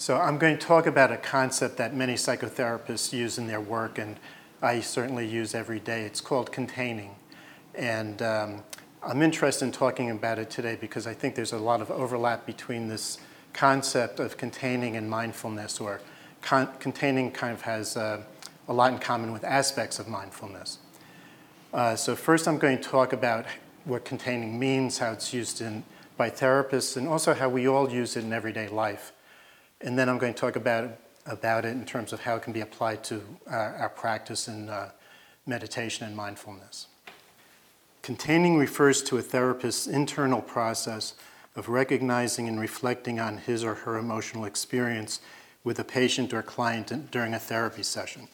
So I'm going to talk about a concept that many psychotherapists use in their work, and I certainly use every day. It's called containing. And um, I'm interested in talking about it today because I think there's a lot of overlap between this concept of containing and mindfulness, or con- containing kind of has uh, a lot in common with aspects of mindfulness. Uh, so, first, I'm going to talk about what containing means, how it's used in, by therapists, and also how we all use it in everyday life. And then I'm going to talk about, about it in terms of how it can be applied to our, our practice in uh, meditation and mindfulness. Containing refers to a therapist's internal process of recognizing and reflecting on his or her emotional experience with a patient or client during a therapy session.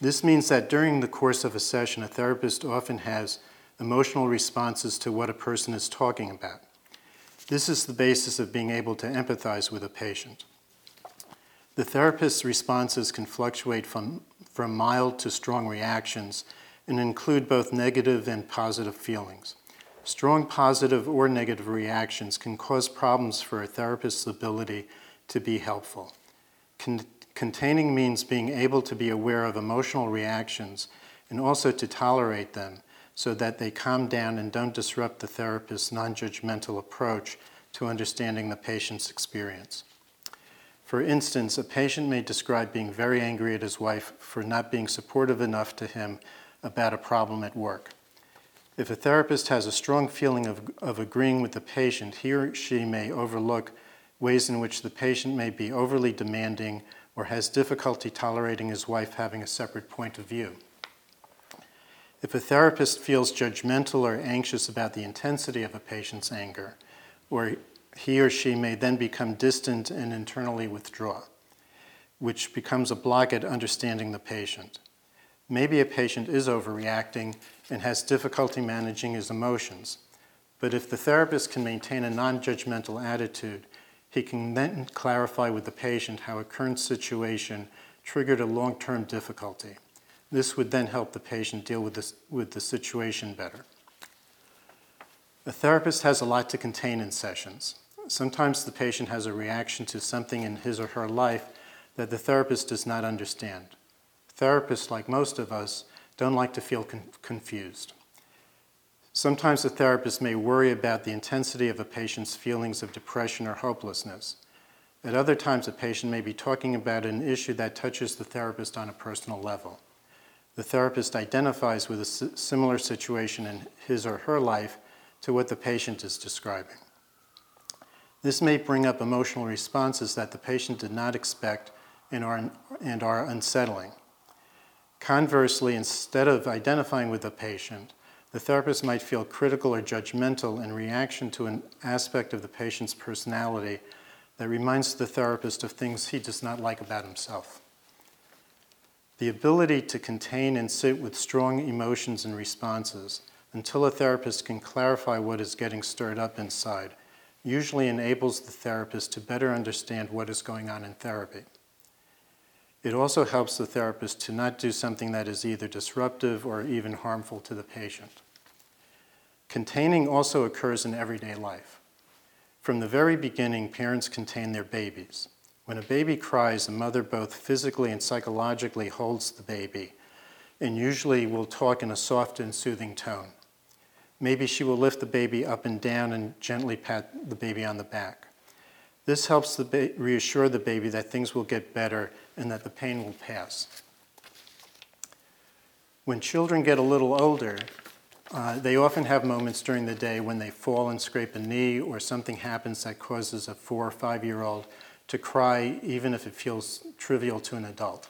This means that during the course of a session, a therapist often has emotional responses to what a person is talking about. This is the basis of being able to empathize with a patient. The therapist's responses can fluctuate from, from mild to strong reactions and include both negative and positive feelings. Strong positive or negative reactions can cause problems for a therapist's ability to be helpful. Con- containing means being able to be aware of emotional reactions and also to tolerate them so that they calm down and don't disrupt the therapist's non judgmental approach to understanding the patient's experience. For instance, a patient may describe being very angry at his wife for not being supportive enough to him about a problem at work. If a therapist has a strong feeling of, of agreeing with the patient, he or she may overlook ways in which the patient may be overly demanding or has difficulty tolerating his wife having a separate point of view. If a therapist feels judgmental or anxious about the intensity of a patient's anger, or he or she may then become distant and internally withdraw, which becomes a block at understanding the patient. Maybe a patient is overreacting and has difficulty managing his emotions, but if the therapist can maintain a non judgmental attitude, he can then clarify with the patient how a current situation triggered a long term difficulty. This would then help the patient deal with, this, with the situation better. A therapist has a lot to contain in sessions. Sometimes the patient has a reaction to something in his or her life that the therapist does not understand. Therapists, like most of us, don't like to feel con- confused. Sometimes the therapist may worry about the intensity of a patient's feelings of depression or hopelessness. At other times, a patient may be talking about an issue that touches the therapist on a personal level. The therapist identifies with a similar situation in his or her life to what the patient is describing. This may bring up emotional responses that the patient did not expect and are, and are unsettling. Conversely, instead of identifying with the patient, the therapist might feel critical or judgmental in reaction to an aspect of the patient's personality that reminds the therapist of things he does not like about himself. The ability to contain and sit with strong emotions and responses until a therapist can clarify what is getting stirred up inside usually enables the therapist to better understand what is going on in therapy. It also helps the therapist to not do something that is either disruptive or even harmful to the patient. Containing also occurs in everyday life. From the very beginning, parents contain their babies. When a baby cries, the mother both physically and psychologically holds the baby and usually will talk in a soft and soothing tone. Maybe she will lift the baby up and down and gently pat the baby on the back. This helps the ba- reassure the baby that things will get better and that the pain will pass. When children get a little older, uh, they often have moments during the day when they fall and scrape a knee or something happens that causes a four or five year old to cry, even if it feels trivial to an adult.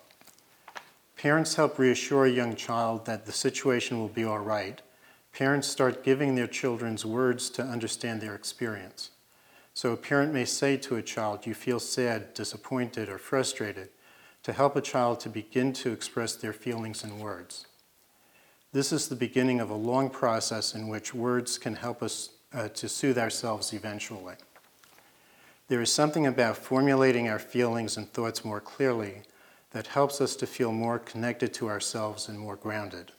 Parents help reassure a young child that the situation will be all right Parents start giving their children's words to understand their experience. So a parent may say to a child, You feel sad, disappointed, or frustrated, to help a child to begin to express their feelings in words. This is the beginning of a long process in which words can help us uh, to soothe ourselves eventually. There is something about formulating our feelings and thoughts more clearly that helps us to feel more connected to ourselves and more grounded.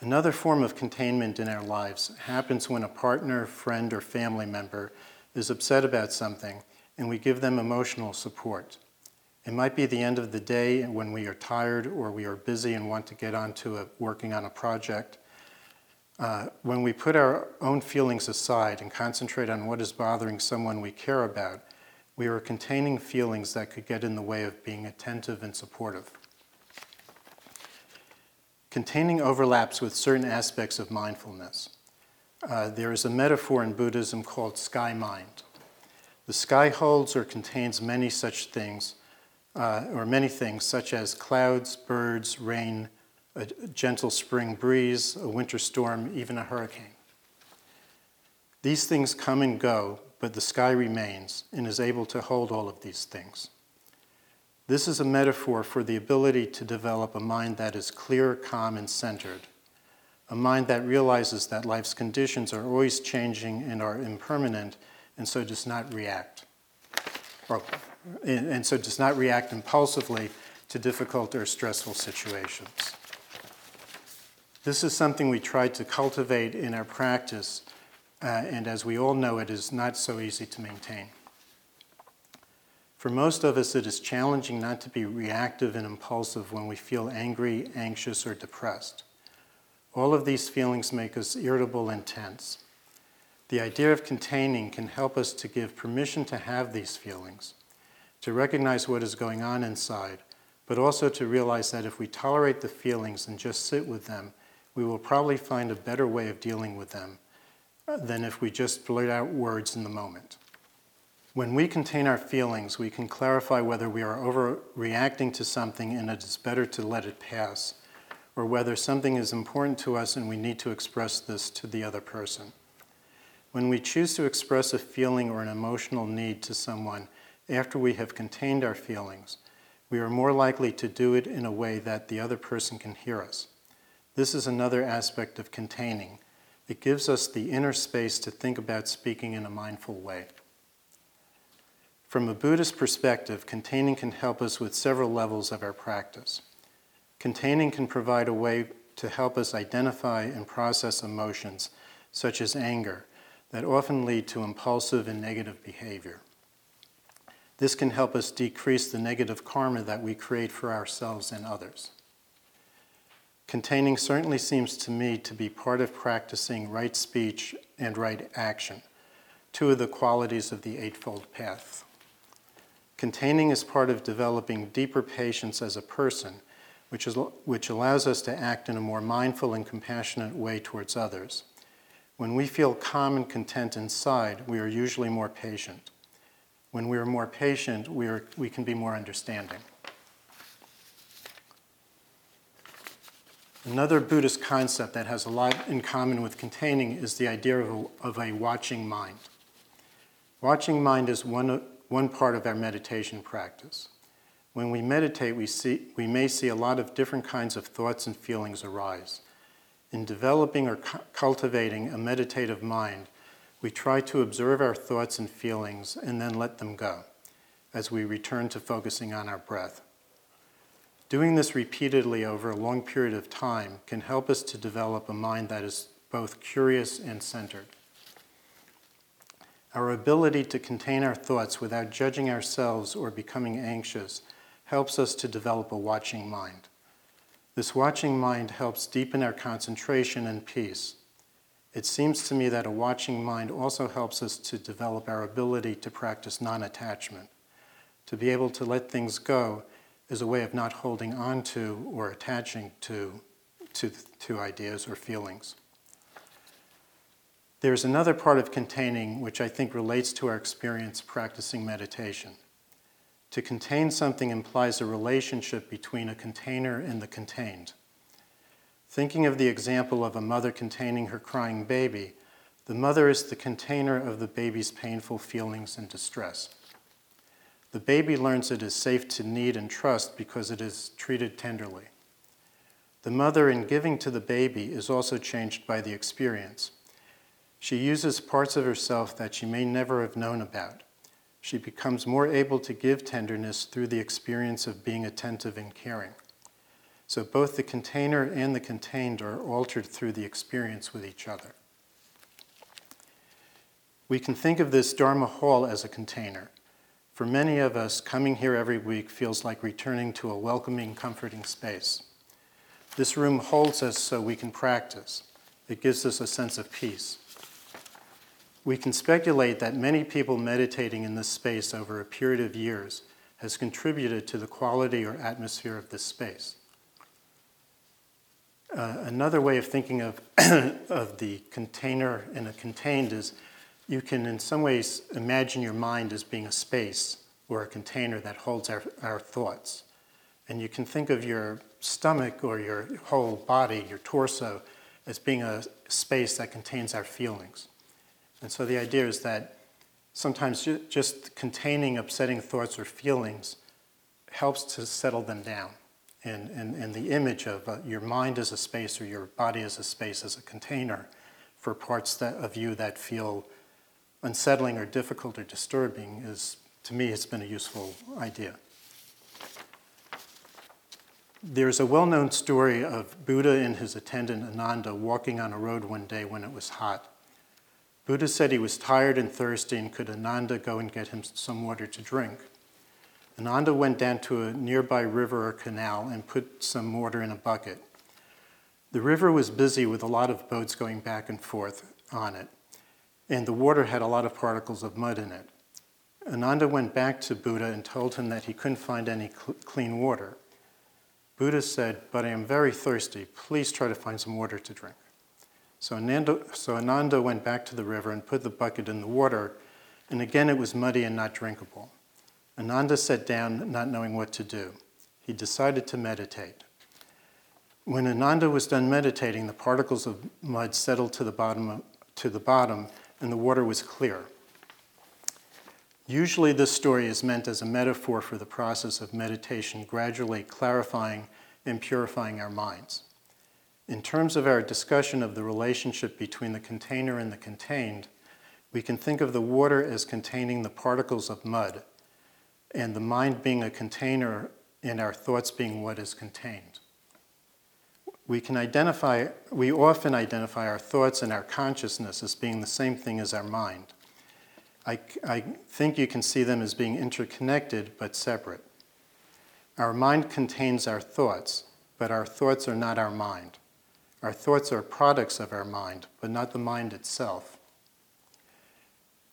Another form of containment in our lives happens when a partner, friend, or family member is upset about something and we give them emotional support. It might be the end of the day when we are tired or we are busy and want to get on to a, working on a project. Uh, when we put our own feelings aside and concentrate on what is bothering someone we care about, we are containing feelings that could get in the way of being attentive and supportive. Containing overlaps with certain aspects of mindfulness. Uh, there is a metaphor in Buddhism called sky mind. The sky holds or contains many such things, uh, or many things, such as clouds, birds, rain, a gentle spring breeze, a winter storm, even a hurricane. These things come and go, but the sky remains and is able to hold all of these things. This is a metaphor for the ability to develop a mind that is clear, calm, and centered, a mind that realizes that life's conditions are always changing and are impermanent, and so does not react. Or, and so does not react impulsively to difficult or stressful situations. This is something we try to cultivate in our practice, uh, and as we all know, it is not so easy to maintain. For most of us, it is challenging not to be reactive and impulsive when we feel angry, anxious, or depressed. All of these feelings make us irritable and tense. The idea of containing can help us to give permission to have these feelings, to recognize what is going on inside, but also to realize that if we tolerate the feelings and just sit with them, we will probably find a better way of dealing with them than if we just blurt out words in the moment. When we contain our feelings, we can clarify whether we are overreacting to something and it is better to let it pass, or whether something is important to us and we need to express this to the other person. When we choose to express a feeling or an emotional need to someone after we have contained our feelings, we are more likely to do it in a way that the other person can hear us. This is another aspect of containing. It gives us the inner space to think about speaking in a mindful way. From a Buddhist perspective, containing can help us with several levels of our practice. Containing can provide a way to help us identify and process emotions, such as anger, that often lead to impulsive and negative behavior. This can help us decrease the negative karma that we create for ourselves and others. Containing certainly seems to me to be part of practicing right speech and right action, two of the qualities of the Eightfold Path. Containing is part of developing deeper patience as a person, which, is, which allows us to act in a more mindful and compassionate way towards others. When we feel calm and content inside, we are usually more patient. When we are more patient, we, are, we can be more understanding. Another Buddhist concept that has a lot in common with containing is the idea of a, of a watching mind. Watching mind is one, one part of our meditation practice. When we meditate, we, see, we may see a lot of different kinds of thoughts and feelings arise. In developing or cu- cultivating a meditative mind, we try to observe our thoughts and feelings and then let them go as we return to focusing on our breath. Doing this repeatedly over a long period of time can help us to develop a mind that is both curious and centered. Our ability to contain our thoughts without judging ourselves or becoming anxious helps us to develop a watching mind. This watching mind helps deepen our concentration and peace. It seems to me that a watching mind also helps us to develop our ability to practice non attachment, to be able to let things go is a way of not holding on to or attaching to, to, to ideas or feelings. There's another part of containing which I think relates to our experience practicing meditation. To contain something implies a relationship between a container and the contained. Thinking of the example of a mother containing her crying baby, the mother is the container of the baby's painful feelings and distress. The baby learns it is safe to need and trust because it is treated tenderly. The mother, in giving to the baby, is also changed by the experience. She uses parts of herself that she may never have known about. She becomes more able to give tenderness through the experience of being attentive and caring. So both the container and the contained are altered through the experience with each other. We can think of this Dharma hall as a container. For many of us, coming here every week feels like returning to a welcoming, comforting space. This room holds us so we can practice. It gives us a sense of peace. We can speculate that many people meditating in this space over a period of years has contributed to the quality or atmosphere of this space. Uh, another way of thinking of, of the container and a contained is you can, in some ways, imagine your mind as being a space or a container that holds our, our thoughts. And you can think of your stomach or your whole body, your torso, as being a space that contains our feelings. And so the idea is that sometimes just containing upsetting thoughts or feelings helps to settle them down. And, and, and the image of uh, your mind as a space or your body as a space, as a container for parts that, of you that feel unsettling or difficult or disturbing is, to me, has been a useful idea. There's a well known story of Buddha and his attendant Ananda walking on a road one day when it was hot. Buddha said he was tired and thirsty and could Ananda go and get him some water to drink. Ananda went down to a nearby river or canal and put some water in a bucket. The river was busy with a lot of boats going back and forth on it, and the water had a lot of particles of mud in it. Ananda went back to Buddha and told him that he couldn't find any cl- clean water. Buddha said, But I am very thirsty. Please try to find some water to drink. So Ananda, so Ananda went back to the river and put the bucket in the water, and again it was muddy and not drinkable. Ananda sat down, not knowing what to do. He decided to meditate. When Ananda was done meditating, the particles of mud settled to the bottom, to the bottom and the water was clear. Usually, this story is meant as a metaphor for the process of meditation gradually clarifying and purifying our minds. In terms of our discussion of the relationship between the container and the contained, we can think of the water as containing the particles of mud and the mind being a container and our thoughts being what is contained. We can identify, we often identify our thoughts and our consciousness as being the same thing as our mind. I, I think you can see them as being interconnected but separate. Our mind contains our thoughts, but our thoughts are not our mind. Our thoughts are products of our mind, but not the mind itself.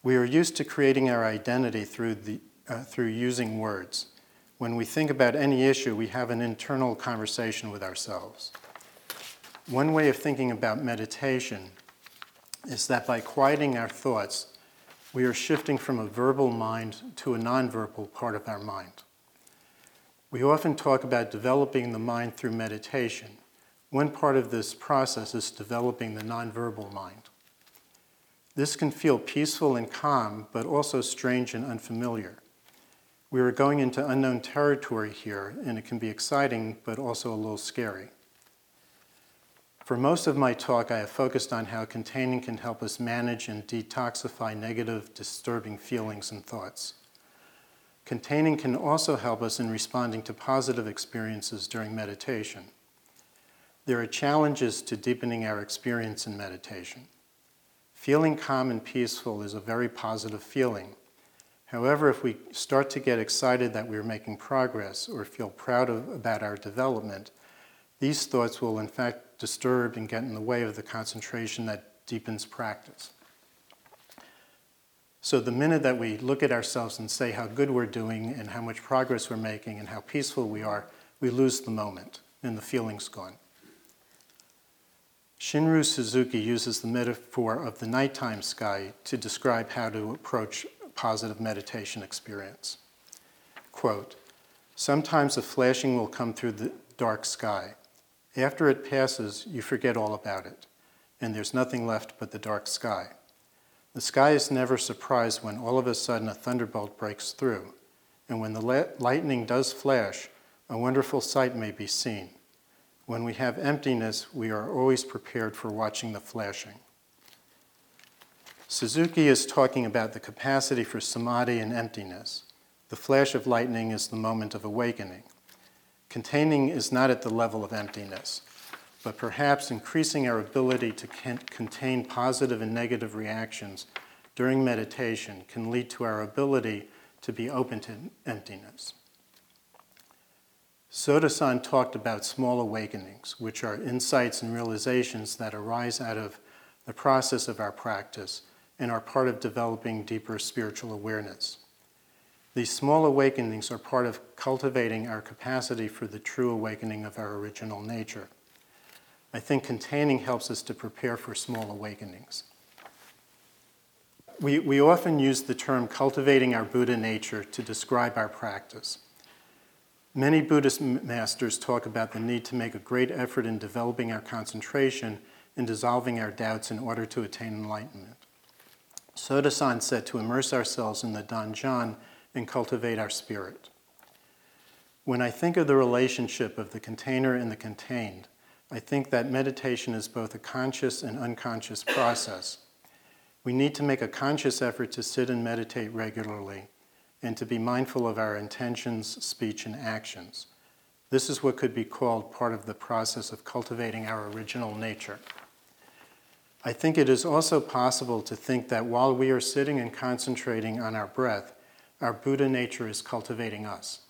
We are used to creating our identity through the, uh, through using words. When we think about any issue, we have an internal conversation with ourselves. One way of thinking about meditation is that by quieting our thoughts, we are shifting from a verbal mind to a nonverbal part of our mind. We often talk about developing the mind through meditation. One part of this process is developing the nonverbal mind. This can feel peaceful and calm, but also strange and unfamiliar. We are going into unknown territory here, and it can be exciting, but also a little scary. For most of my talk, I have focused on how containing can help us manage and detoxify negative, disturbing feelings and thoughts. Containing can also help us in responding to positive experiences during meditation. There are challenges to deepening our experience in meditation. Feeling calm and peaceful is a very positive feeling, However, if we start to get excited that we're making progress or feel proud of, about our development, these thoughts will in fact disturb and get in the way of the concentration that deepens practice. So, the minute that we look at ourselves and say how good we're doing and how much progress we're making and how peaceful we are, we lose the moment and the feeling's gone. Shunryu Suzuki uses the metaphor of the nighttime sky to describe how to approach a positive meditation experience. Quote, Sometimes a flashing will come through the dark sky. After it passes, you forget all about it, and there's nothing left but the dark sky. The sky is never surprised when all of a sudden a thunderbolt breaks through, and when the lightning does flash, a wonderful sight may be seen. When we have emptiness, we are always prepared for watching the flashing. Suzuki is talking about the capacity for samadhi and emptiness. The flash of lightning is the moment of awakening. Containing is not at the level of emptiness, but perhaps increasing our ability to contain positive and negative reactions during meditation can lead to our ability to be open to emptiness. Soda-san talked about small awakenings, which are insights and realizations that arise out of the process of our practice and are part of developing deeper spiritual awareness. These small awakenings are part of cultivating our capacity for the true awakening of our original nature. I think containing helps us to prepare for small awakenings. We, we often use the term cultivating our Buddha nature to describe our practice. Many Buddhist masters talk about the need to make a great effort in developing our concentration and dissolving our doubts in order to attain enlightenment. Soda-san said to immerse ourselves in the Danjan and cultivate our spirit. When I think of the relationship of the container and the contained, I think that meditation is both a conscious and unconscious process. We need to make a conscious effort to sit and meditate regularly and to be mindful of our intentions, speech, and actions. This is what could be called part of the process of cultivating our original nature. I think it is also possible to think that while we are sitting and concentrating on our breath, our Buddha nature is cultivating us.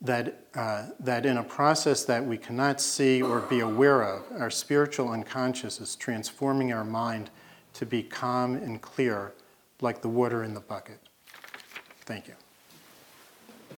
That, uh, that in a process that we cannot see or be aware of, our spiritual unconscious is transforming our mind to be calm and clear like the water in the bucket. Thank you.